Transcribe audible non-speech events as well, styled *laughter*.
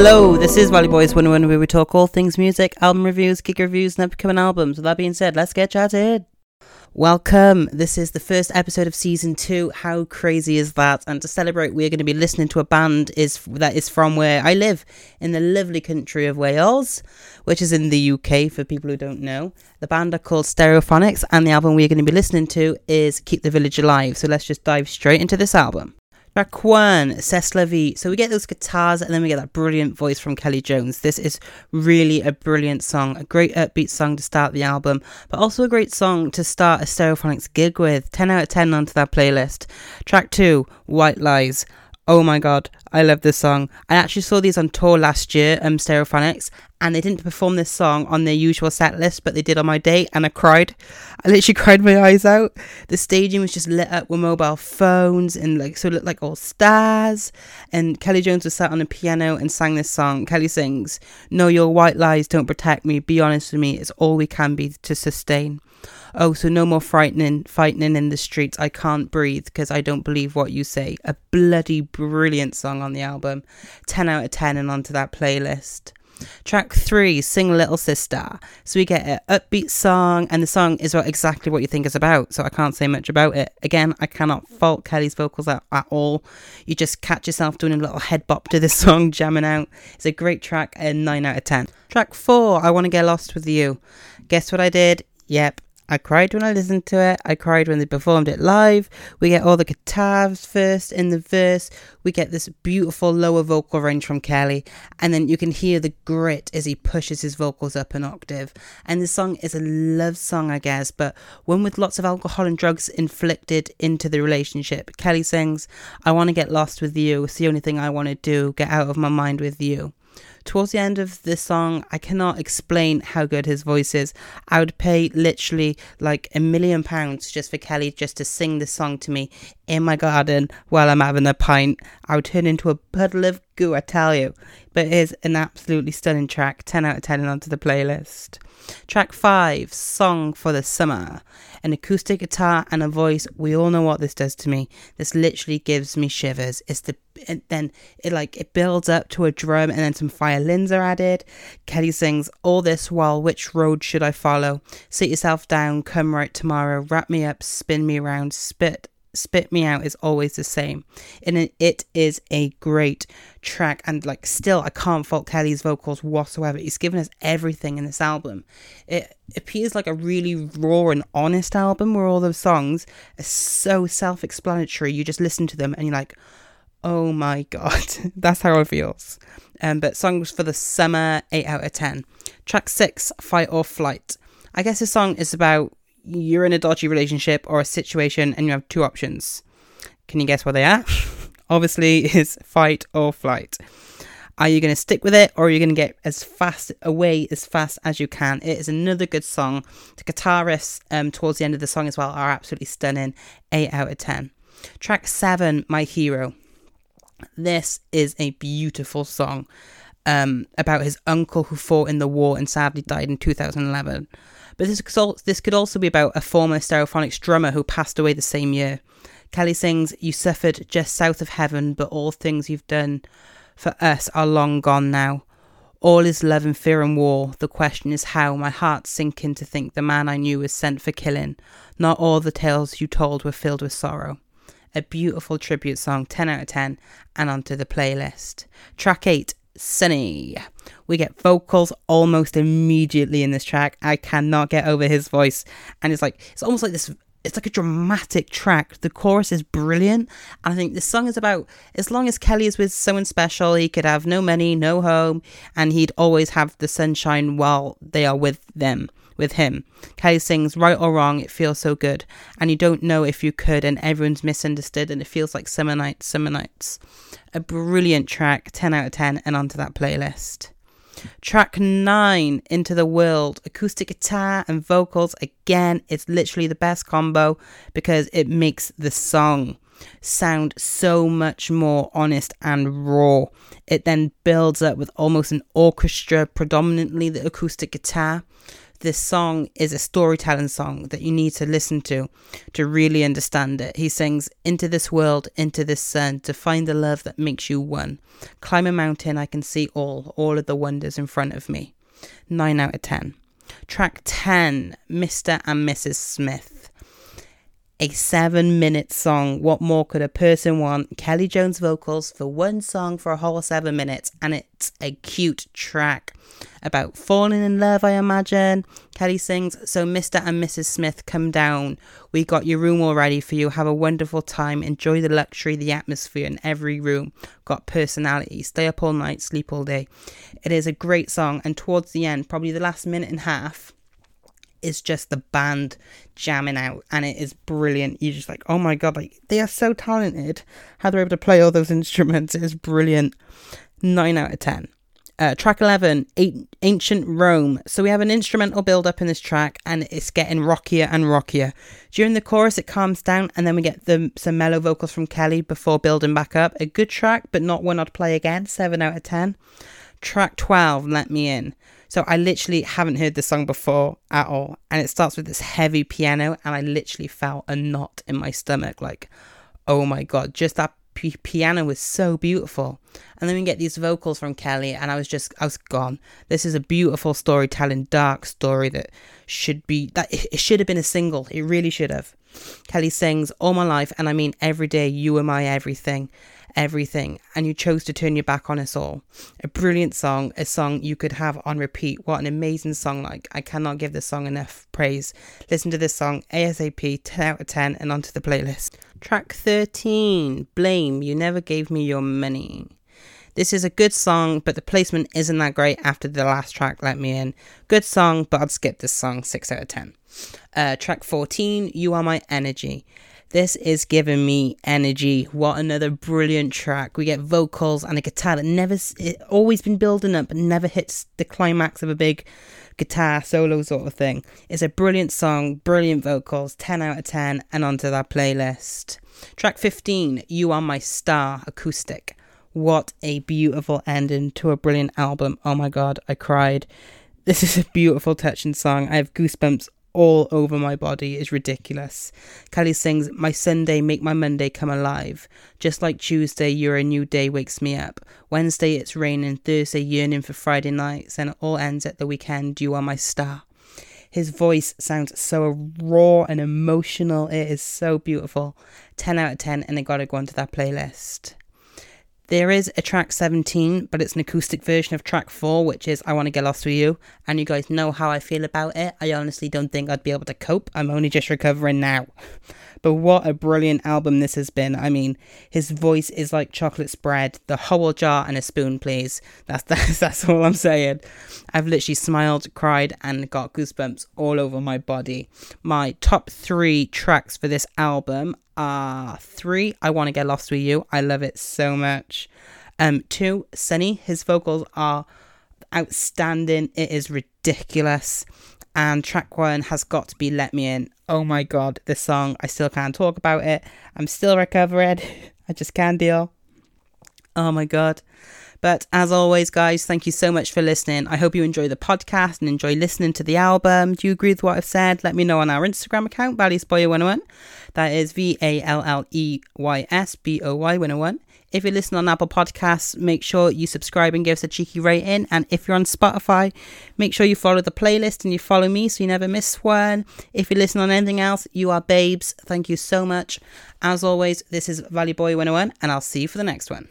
Hello, this is Valleys Boy 101 where we talk all things music, album reviews, gig reviews, and upcoming albums. With that being said, let's get chatted. Welcome. This is the first episode of season two. How crazy is that? And to celebrate, we're going to be listening to a band is that is from where I live in the lovely country of Wales, which is in the UK for people who don't know. The band are called Stereophonics, and the album we're going to be listening to is Keep the Village Alive. So let's just dive straight into this album. One, C'est. So we get those guitars and then we get that brilliant voice from Kelly Jones. This is really a brilliant song, a great upbeat song to start the album, but also a great song to start a Stereophonics gig with. 10 out of 10 onto that playlist. Track two, White Lies. Oh my god, I love this song. I actually saw these on tour last year, um, Stereophonics, and they didn't perform this song on their usual set list, but they did on my date, and I cried. I literally *laughs* cried my eyes out. The staging was just lit up with mobile phones, and like so it looked like all stars. And Kelly Jones was sat on a piano and sang this song. Kelly sings, "No, your white lies don't protect me. Be honest with me. It's all we can be to sustain." Oh, so no more frightening, fighting in the streets. I can't breathe because I don't believe what you say. A bloody brilliant song on the album. 10 out of 10 and onto that playlist. Track three, Sing Little Sister. So we get an upbeat song, and the song is exactly what you think it's about. So I can't say much about it. Again, I cannot fault Kelly's vocals at, at all. You just catch yourself doing a little head bop to this *laughs* song, jamming out. It's a great track, a 9 out of 10. Track four, I Want to Get Lost with You. Guess what I did? Yep, I cried when I listened to it. I cried when they performed it live. We get all the guitars first in the verse. We get this beautiful lower vocal range from Kelly. And then you can hear the grit as he pushes his vocals up an octave. And the song is a love song, I guess, but one with lots of alcohol and drugs inflicted into the relationship. Kelly sings, I want to get lost with you. It's the only thing I want to do. Get out of my mind with you towards the end of this song, I cannot explain how good his voice is. I would pay literally like a million pounds just for Kelly just to sing this song to me in my garden while I'm having a pint. I would turn into a puddle of goo, I tell you. But it is an absolutely stunning track, 10 out of 10 and onto the playlist. Track 5, Song for the Summer. An acoustic guitar and a voice. We all know what this does to me. This literally gives me shivers. It's the then it like it builds up to a drum and then some violins are added. Kelly sings all this while which road should I follow? Sit yourself down, come right tomorrow, wrap me up, spin me around, spit spit me out is always the same and it is a great track and like still i can't fault kelly's vocals whatsoever he's given us everything in this album it appears like a really raw and honest album where all those songs are so self-explanatory you just listen to them and you're like oh my god *laughs* that's how it feels um, but songs for the summer 8 out of 10 track 6 fight or flight i guess this song is about you're in a dodgy relationship or a situation and you have two options. Can you guess what they are? *laughs* Obviously, *laughs* is fight or flight. Are you going to stick with it or are you going to get as fast away as fast as you can? It is another good song. The guitarists um, towards the end of the song as well are absolutely stunning. 8 out of 10. Track 7, My Hero. This is a beautiful song um, about his uncle who fought in the war and sadly died in 2011. But this could, this could also be about a former Stereophonics drummer who passed away the same year. Kelly sings, You suffered just south of heaven, but all things you've done for us are long gone now. All is love and fear and war. The question is how my heart's sinking to think the man I knew was sent for killing. Not all the tales you told were filled with sorrow. A beautiful tribute song, 10 out of 10, and onto the playlist. Track 8, Sunny. We get vocals almost immediately in this track. I cannot get over his voice. And it's like, it's almost like this it's like a dramatic track. The chorus is brilliant. And I think this song is about as long as Kelly is with someone special, he could have no money, no home, and he'd always have the sunshine while they are with them with him. Kelly sings, Right or wrong, it feels so good. And you don't know if you could, and everyone's misunderstood, and it feels like summer nights, summer nights. A brilliant track, 10 out of 10, and onto that playlist. Track 9, Into the World. Acoustic guitar and vocals. Again, it's literally the best combo because it makes the song sound so much more honest and raw. It then builds up with almost an orchestra, predominantly the acoustic guitar this song is a storytelling song that you need to listen to to really understand it. He sings, Into this world, into this sun, to find the love that makes you one. Climb a mountain, I can see all, all of the wonders in front of me. 9 out of 10. Track 10, Mr. and Mrs. Smith a seven minute song. What more could a person want? Kelly Jones vocals for one song for a whole seven minutes, and it's a cute track about falling in love, I imagine. Kelly sings, So Mr. and Mrs. Smith come down. We got your room all ready for you. Have a wonderful time. Enjoy the luxury, the atmosphere in every room. Got personality. Stay up all night, sleep all day. It is a great song, and towards the end, probably the last minute and a half, is just the band jamming out and it is brilliant. You're just like, oh my god, like they are so talented. How they're able to play all those *laughs* instruments is brilliant. Nine out of ten. Uh, track 11, Ancient Rome. So we have an instrumental build up in this track and it's getting rockier and rockier. During the chorus, it calms down and then we get the, some mellow vocals from Kelly before building back up. A good track, but not one I'd play again. 7 out of 10. Track 12, Let Me In. So I literally haven't heard this song before at all. And it starts with this heavy piano, and I literally felt a knot in my stomach. Like, oh my God, just that p- piano was so beautiful. And then we get these vocals from Kelly, and I was just, I was gone. This is a beautiful storytelling, dark story that should be, that it should have been a single. It really should have. Kelly sings all my life, and I mean every day, you are my everything everything, and you chose to turn your back on us all. A brilliant song, a song you could have on repeat. What an amazing song! Like, I cannot give this song enough praise. Listen to this song ASAP, 10 out of 10, and onto the playlist. Track 13 Blame, You Never Gave Me Your Money. This is a good song, but the placement isn't that great after the last track, Let Me In. Good song, but I'd skip this song, 6 out of 10. Uh, track 14, You Are My Energy. This is giving me energy. What another brilliant track. We get vocals and a guitar that never, it always been building up, but never hits the climax of a big guitar solo sort of thing. It's a brilliant song, brilliant vocals, 10 out of 10, and onto that playlist. Track 15, You Are My Star Acoustic. What a beautiful ending to a brilliant album. Oh my god, I cried. This is a beautiful, touching song. I have goosebumps all over my body is ridiculous. Kelly sings, My Sunday make my Monday come alive. Just like Tuesday, you're a new day wakes me up. Wednesday, it's raining. Thursday, yearning for Friday nights. And it all ends at the weekend. You are my star. His voice sounds so raw and emotional. It is so beautiful. 10 out of 10, and I gotta go onto that playlist. There is a track 17, but it's an acoustic version of track 4, which is I Want to Get Lost With You. And you guys know how I feel about it. I honestly don't think I'd be able to cope. I'm only just recovering now. *laughs* But what a brilliant album this has been. I mean, his voice is like chocolate spread. The whole jar and a spoon, please. That's, *laughs* that's, that's all I'm saying. I've literally smiled, cried, and got goosebumps all over my body. My top three tracks for this album are three, I Want to Get Lost With You. I love it so much. Um, two, Sunny. His vocals are outstanding. It is ridiculous. And track one has got to be Let Me In. Oh my god, this song, I still can't talk about it. I'm still recovering. *laughs* I just can't deal. Oh my god. But as always, guys, thank you so much for listening. I hope you enjoy the podcast and enjoy listening to the album. Do you agree with what I've said? Let me know on our Instagram account, Valleys Boy 101. That is V A L L E Y S B O Y 101. If you're listening on Apple Podcasts, make sure you subscribe and give us a cheeky rating. And if you're on Spotify, make sure you follow the playlist and you follow me so you never miss one. If you listen on anything else, you are babes. Thank you so much. As always, this is Valleys Boy 101, and I'll see you for the next one.